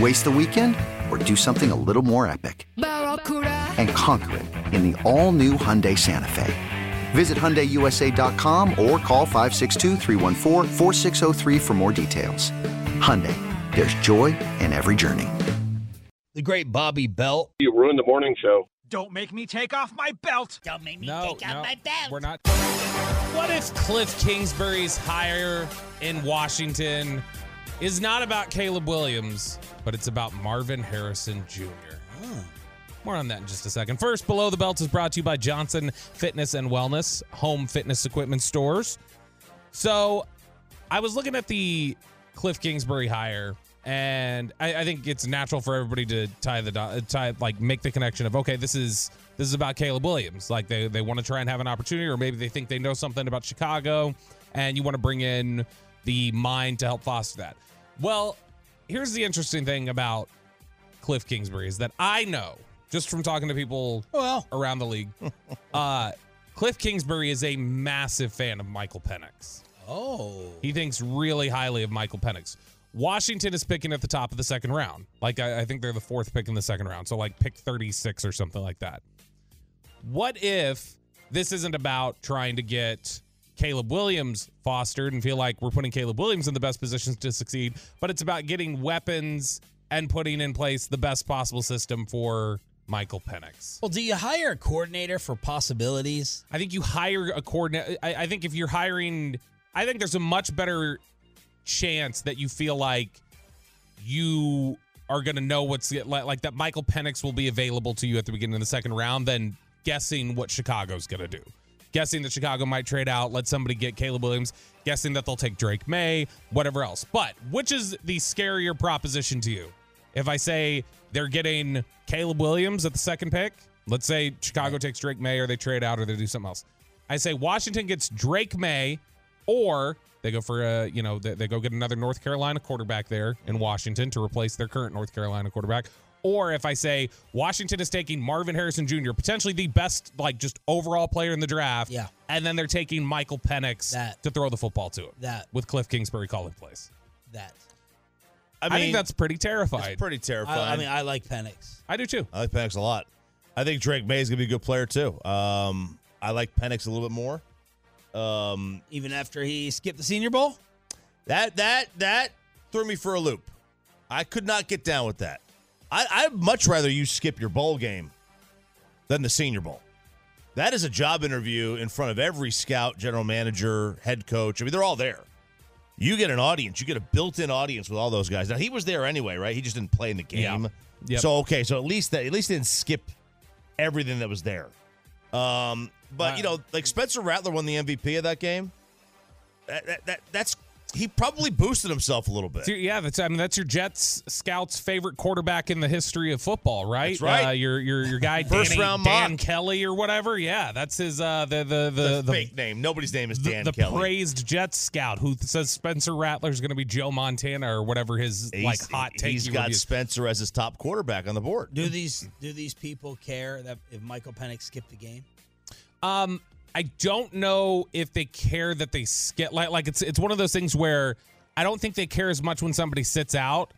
Waste the weekend or do something a little more epic? And conquer it in the all new Hyundai Santa Fe. Visit HyundaiUSA.com or call 562 for more details. Hyundai, there's joy in every journey. The great Bobby Belt. You ruined the morning show. Don't make me take off my belt. Don't make me No, take out no, my belt. we're not. What if Kliff Kingsbury's hire in Washington is not about Caleb Williams, but it's about Marvin Harrison Jr.? Hmm. More on that in just a second. First, Below the Belt is brought to you by Johnson Fitness and Wellness, home fitness equipment stores. So I was looking at the Kliff Kingsbury hire, and I, I think it's natural for everybody to tie the do- tie like make the connection of okay, this is this is about Caleb Williams. Like they they want to try and have an opportunity, or maybe they think they know something about Chicago, and you want to bring in the mind to help foster that. Well, here's the interesting thing about Kliff Kingsbury is that I know just from talking to people Well. around the league, uh, Kliff Kingsbury is a massive fan of Michael Penix. Oh. He thinks really highly of Michael Penix. Washington is picking at the top of the second round. Like I, I think they're the fourth pick in the second round. So like pick 36 or something like that. What if this isn't about trying to get Caleb Williams fostered and feel like we're putting Caleb Williams in the best positions to succeed, but it's about getting weapons and putting in place the best possible system for Michael Penix. Well, do you hire a coordinator for possibilities? I think you hire a coordinator. I, I think if you're hiring, I think there's a much better chance that you feel like you are going to know what's like, like that Michael Penix will be available to you at the beginning of the second round than guessing what Chicago's going to do. Guessing that Chicago might trade out, let somebody get Caleb Williams, guessing that they'll take Drake Maye, whatever else. But which is the scarier proposition to you? If I say they're getting Caleb Williams at the second pick, let's say Chicago takes Drake Maye or they trade out or they do something else. I say Washington gets Drake Maye or they go for a, you know, they, they go get another North Carolina quarterback there in Washington to replace their current North Carolina quarterback. Or if I say Washington is taking Marvin Harrison Jr., potentially the best, like just overall player in the draft. Yeah. And then they're taking Michael Penix That. to throw the football to him. That. With Kliff Kingsbury calling plays. That. I, I, think that's pretty terrifying. it's pretty terrifying. I, I mean, I like Penix. I do too. I like Penix a lot. I think Drake Maye is gonna be a good player too. Um, I like Penix a little bit more. Um, Even after he skipped the Senior Bowl? that that that threw me for a loop. I could not get down with that. I, I'd much rather you skip your bowl game than the Senior Bowl. That is a job interview in front of every scout, general manager, head coach. I mean, they're all there. You get an audience. You get a built-in audience with all those guys. Now he was there anyway, right? He just didn't play in the game. Yeah. Yep. So okay, so at least that at least they didn't skip everything that was there. Um, but you know, like Spencer Rattler won the MVP of that game. That, that, that that's he probably boosted himself a little bit. Yeah, that's I mean that's your Jets scouts' favorite quarterback in the history of football, right? That's right. Uh, your your your guy First Danny- round Dan mock. Kelly or whatever. Yeah, that's his uh the the the The the, fake name. Nobody's name is the, Dan the Kelly. praised Jets scout who says Spencer Rattler is going to be Joe Montana or whatever his He's- like hot take. He's he got would use. Spencer as his top quarterback on the board. Do these do these people care that if Michael Penix skipped the game? Um, I don't know if they care that they skip. Like, like it's it's one of those things where I don't think they care as much when somebody sits out.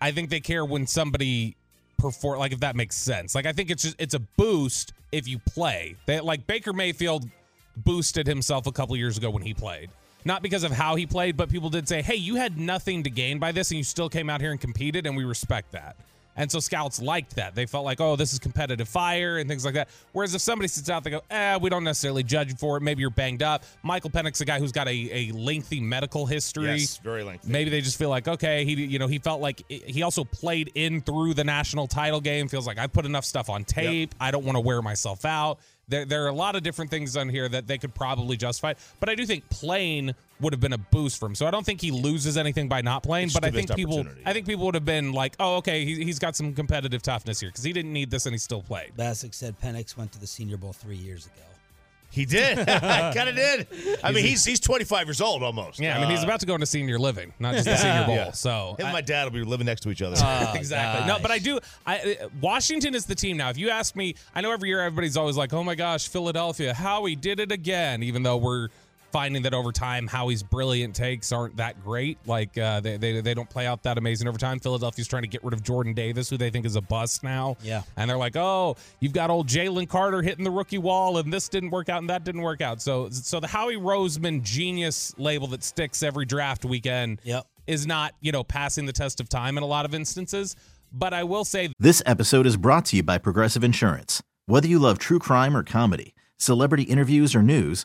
I think they care when somebody perform like if that makes sense. Like I think it's just it's a boost if you play. They, like Baker Mayfield boosted himself a couple years ago when he played. Not because of how he played, but people did say, "Hey, you had nothing to gain by this and you still came out here and competed and we respect that." And so scouts liked that. They felt like, oh, this is competitive fire and things like that. Whereas if somebody sits out, they go, eh, we don't necessarily judge for it. Maybe you're banged up. Michael Penix, a guy who's got a, a lengthy medical history. Yes, very lengthy. Maybe they just feel like, okay, he you know he felt like he also played in through the national title game. Feels like I put enough stuff on tape. I don't want to wear myself out. There, there are a lot of different things on here that they could probably justify. But I do think playing would have been a boost for him. So I don't think he loses anything by not playing. It's but I think people, opportunity, I think people would have been like, oh, okay, he, he's got some competitive toughness here because he didn't need this and he still played. Bassick said Penix went to the Senior Bowl three years ago. He did. kind of did. I mean, he's he's 25 years old almost. Yeah, I mean, he's Uh, about to go into senior living, not just the senior bowl. yeah. So Him and my dad will be living next to each other. exactly. No, but I do. I uh, Washington is the team now. If you ask me, I know every year everybody's always like, "Oh my gosh, Philadelphia, Howie did it again." Even though we're finding that over time, Howie's brilliant takes aren't that great. Like uh, they, they they don't play out that amazing over time. Philadelphia's trying to get rid of Jordan Davis, who they think is a bust now. Yeah. and they're like, "Oh, you've got old Jalen Carter hitting the rookie wall, and this didn't work out, and that didn't work out." So so the Howie Roseman genius label that sticks every draft weekend Yep. is not, you know, passing the test of time in a lot of instances. But I will say This episode is brought to you by Progressive Insurance. Whether you love true crime or comedy, celebrity interviews or news,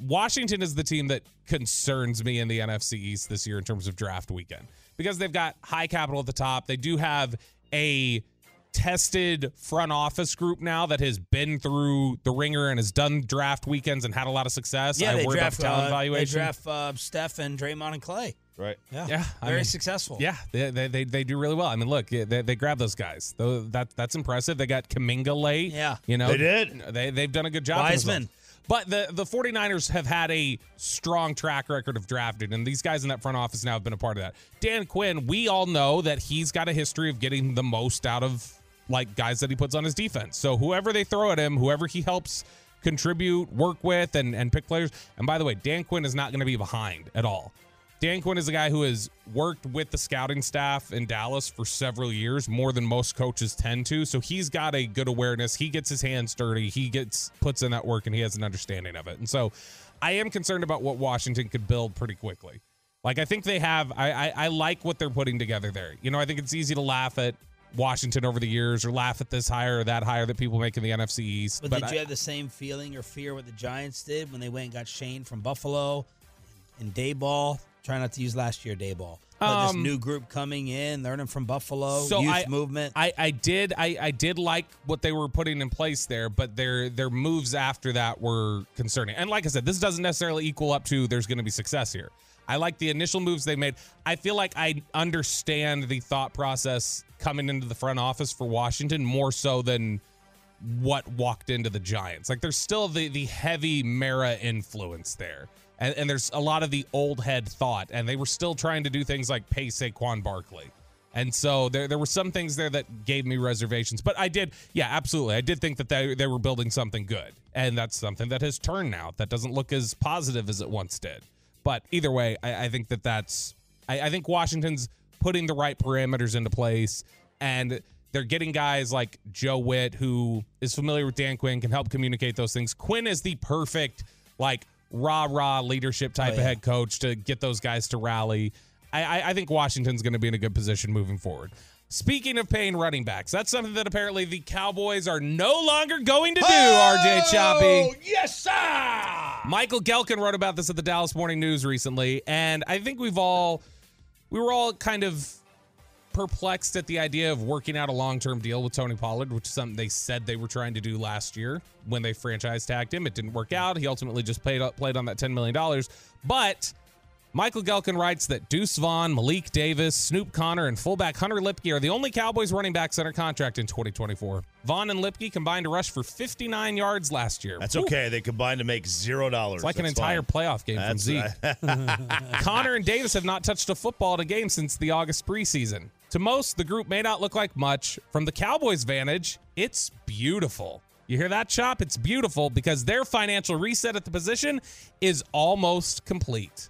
Washington is the team that concerns me in the NFC East this year in terms of draft weekend because they've got high capital at the top. They do have a tested front office group now that has been through the ringer and has done draft weekends and had a lot of success. Yeah, I they worry draft, about the talent uh, they draft uh, Steph and Draymond and Clay. right. Yeah, Yeah, I very mean, successful. Yeah, they, they, they, they do really well. I mean, look, they, they grab those guys. Though that that's impressive. They got Kuminga late. Yeah. you know They did. They they've done a good job. for Wiseman. But the the 49ers have had a strong track record of drafting, and these guys in that front office now have been a part of that. Dan Quinn, we all know that he's got a history of getting the most out of like guys that he puts on his defense. So whoever they throw at him, whoever he helps contribute, work with, and and pick players. And by the way, Dan Quinn is not going to be behind at all. Dan Quinn is a guy who has worked with the scouting staff in Dallas for several years, more than most coaches tend to. So he's got a good awareness. He gets his hands dirty. He gets puts in that work, and he has an understanding of it. And so, I am concerned about what Washington could build pretty quickly. Like I think they have. I I, I like what they're putting together there. You know, I think it's easy to laugh at Washington over the years, or laugh at this hire or that hire that people make in the NFC East. But, But, did I- you have the same feeling or fear what the Giants did when they went and got Schoen from Buffalo and Daboll? Try not to use last year Daboll. But this Um, new group coming in, learning from Buffalo, So youth I- movement. I, I did I, I did like what they were putting in place there, but their their moves after that were concerning. And like I said, this doesn't necessarily equal up to there's going to be success here. I like the initial moves they made. I feel like I understand the thought process coming into the front office for Washington more so than what walked into the Giants. Like there's still the the heavy Mara influence there. And, and there's a lot of the old head thought, and they were still trying to do things like pay Saquon Barkley. And so there there were some things there that gave me reservations. But I did, yeah, absolutely. I did think that they, they were building something good. And that's something that has turned now. That doesn't look as positive as it once did. But either way, I, I think that that's, I, I think Washington's putting the right parameters into place. And they're getting guys like Joe Whitt, who is familiar with Dan Quinn, can help communicate those things. Quinn is the perfect, like, rah rah leadership type Oh, of head coach to get those guys to rally. I, I, I think Washington's going to be in a good position moving forward. Speaking of paying running backs, that's something that apparently the Cowboys are no longer going to do, oh, RJ Choppy. Oh, yes, sir. Michael Gehlken wrote about this at the Dallas Morning News recently, and I think we've all we were all kind of perplexed at the idea of working out a long-term deal with Tony Pollard, which is something they said they were trying to do last year when they franchise tagged him. It didn't work out. He ultimately just played played on that $10 million. But Michael Gehlken writes that Deuce Vaughn, Malik Davis, Snoop Conner, and fullback Hunter Luepke are the only Cowboys running backs under contract in 2024. Vaughn and Luepke combined to rush for 59 yards last year. That's okay. They combined to make zero dollars. It's like an entire fine. playoff game from That's Zeke. Conner and Davis have not touched a football in a game since the August preseason. To most, the group may not look like much. From the Cowboys' vantage, it's beautiful. You hear that, Chop? It's beautiful because their financial reset at the position is almost complete.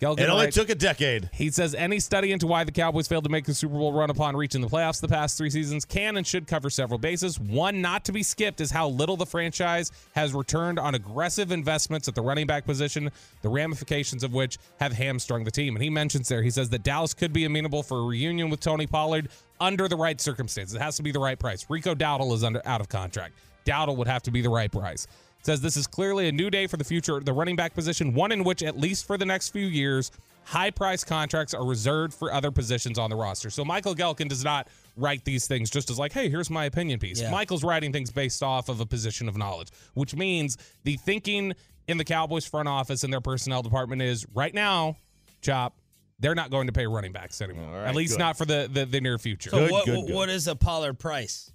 Gehlken It only took a decade. he says any study into why the Cowboys failed to make the Super Bowl run upon reaching the playoffs the past three seasons can and should cover several bases. One not to be skipped is how little the franchise has returned on aggressive investments at the running back position, the ramifications of which have hamstrung the team. And he mentions there, he says that Dallas could be amenable for a reunion with Tony Pollard under the right circumstances. It has to be the right price. Rico Dowdle is under out of contract. Dowdle would have to be the right price says this is clearly a new day for the future the running back position, one in which, at least for the next few years, high price contracts are reserved for other positions on the roster. So Michael Gehlken does not write these things just as like, hey, here's my opinion piece. Yeah. Michael's writing things based off of a position of knowledge, which means the thinking in the Cowboys front office and their personnel department is right now, Chop, they're not going to pay running backs anymore. All right, at least good. not for the, the, the near future. So Good, what, good, good. what is a Pollard price?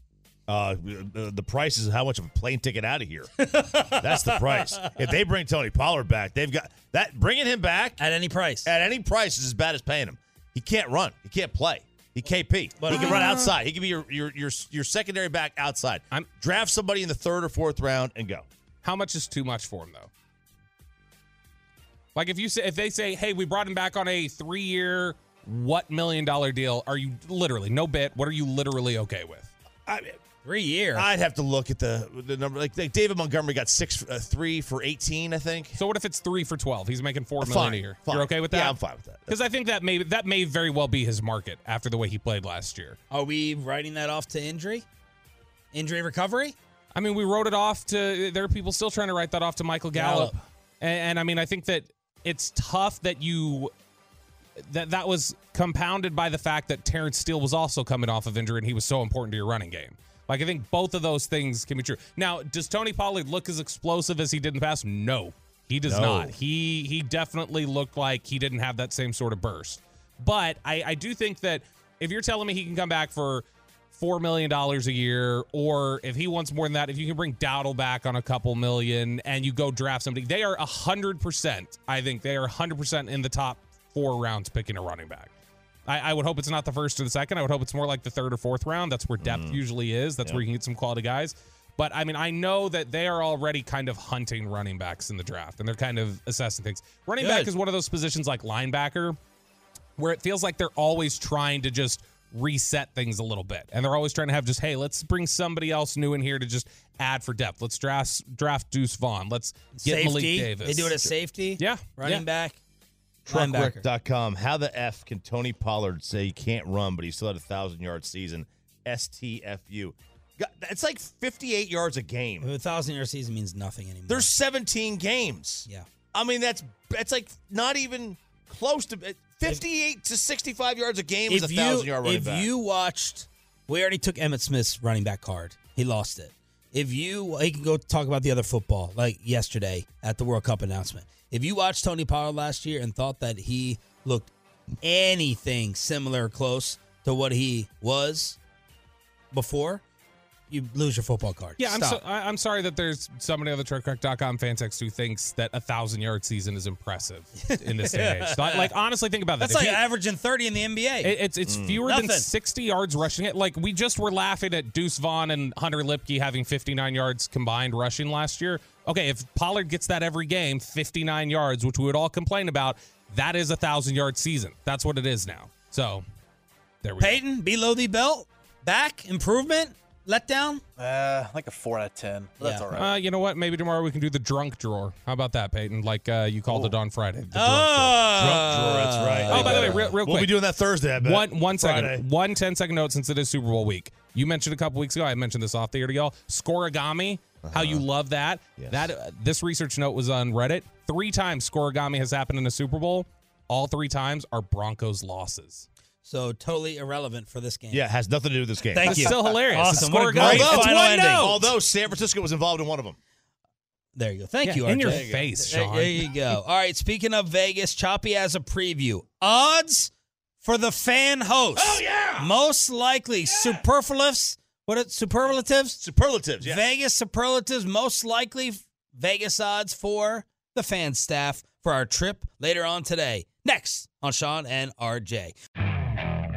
Uh, the, the price is how much of a plane ticket out of here. That's the price. If they bring Tony Pollard back, they've got that. Bringing him back At any price. at any price is as bad as paying him. He can't run. He can't play. He KP. But he can I- run outside. He can be your your your, your secondary back outside. I'm- Draft somebody in the third or fourth round and go. How much is too much for him though? Like if you say if they say, "Hey, we brought him back on a 3-year what million dollar deal?" Are you literally no bit? What are you literally okay with? I, Three year. I'd have to look at the the number. Like, like David Montgomery got six, uh, three for eighteen, I think. So what if it's 3 for 12? He's making 4 million Fine, a year. fine. You're okay with that? Yeah, I'm fine with that. Cuz I think that may that may very well be his market after the way he played last year. Are we writing that off to injury? Injury recovery? I mean, we wrote it off to. There are people still trying to write that off to Michael Gallup, Gallup. And, and I mean, I think that it's tough that you that that was compounded by the fact that Terence Steele was also coming off of injury and he was so important to your running game. Like I think both of those things can be true. Now, does Tony Pollard look as explosive as he did in the past? No, he does No. not. He he definitely looked like he didn't have that same sort of burst. But I, I do think that if you're telling me he can come back for four million dollars a year, or if he wants more than that, if you can bring Dowdle back on a couple million and you go draft somebody, they are a hundred percent. I think they are a hundred percent in the top four rounds picking a running back. I, I would hope it's not the first or the second. I would hope it's more like the third or fourth round. That's where depth mm-hmm. usually is. That's where you can get some quality guys. But I mean, I know that they are already kind of hunting running backs in the draft, and they're kind of assessing things. Running back is one of those positions like linebacker where it feels like they're always trying to just reset things a little bit. And they're always trying to have just, hey, let's bring somebody else new in here to just add for depth. Let's draft draft Deuce Vaughn. Let's get safety. Malik Davis. They do it as safety. Yeah, Running yeah. back. Truckrick.com. How the F can Tony Pollard say he can't run, but he still had a thousand yard season? STFU. Got- It's like 58 yards a game. A thousand yard season means nothing anymore. There's 17 games. yeah. I mean, that's that's like not even close to eh, 58 to 65 yards a game is a thousand yard running if back. you watched, we already took Emmitt Smith's running back card. He lost it. If you, he can go talk about the other football like yesterday at the World Cup announcement. If you watched Tony Pollard last year and thought that he looked anything similar or close to what he was before, you lose your football card. Yeah, I'm so, I- I'm sorry that there's somebody on the TreadCrack.com fan text who thinks that a thousand yard season is impressive in this day and age. Like, like, honestly, think about that. That's If like you- averaging 30 in the NBA. It- It's it's fewer than Mm. 60 yards rushing it. Like we just were laughing at Deuce Vaughn and Hunter Luepke having 59 yards combined rushing last year. Okay, if Pollard gets that every game, 59 yards, which we would all complain about, that is a thousand yard season. That's what it is now. So there we go. Peyton, below the belt, back, improvement, letdown. Uh, like a four out of ten. But That's Yeah. all go. Uh, you know what? Maybe tomorrow we can do the drunk drawer. How about that, Peyton? Like uh, you called it on Friday. The drunk drawer. Oh, Drunk drawer, that's right. Oh, by the way, real, real We'll be doing that Thursday, I bet. One one second. Friday. One 10 second note since it is Super Bowl week. You mentioned a couple weeks ago. I mentioned this off the air to y'all. Scorigami. How you love that. That uh, this research note was on Reddit. Three times scorigami has happened in a Super Bowl. All three times are Broncos losses. So totally irrelevant for this game. Yeah, it has nothing to do with this game. Thank It's you. still hilarious. Awesome. It's What a great It's final one ending. note. Although San Francisco was involved in one of them. There you go. Thank Yeah, you, in RJ. your There face, There- Sean. There you go. All right. Speaking of Vegas, Choppy has a preview. Odds for the fan host. Oh yeah. Most likely superfluous. What it superlatives? Superlatives, yeah. Vegas superlatives. Most likely Vegas odds for the fan staff for our trip later on today. Next on Sean and RJ.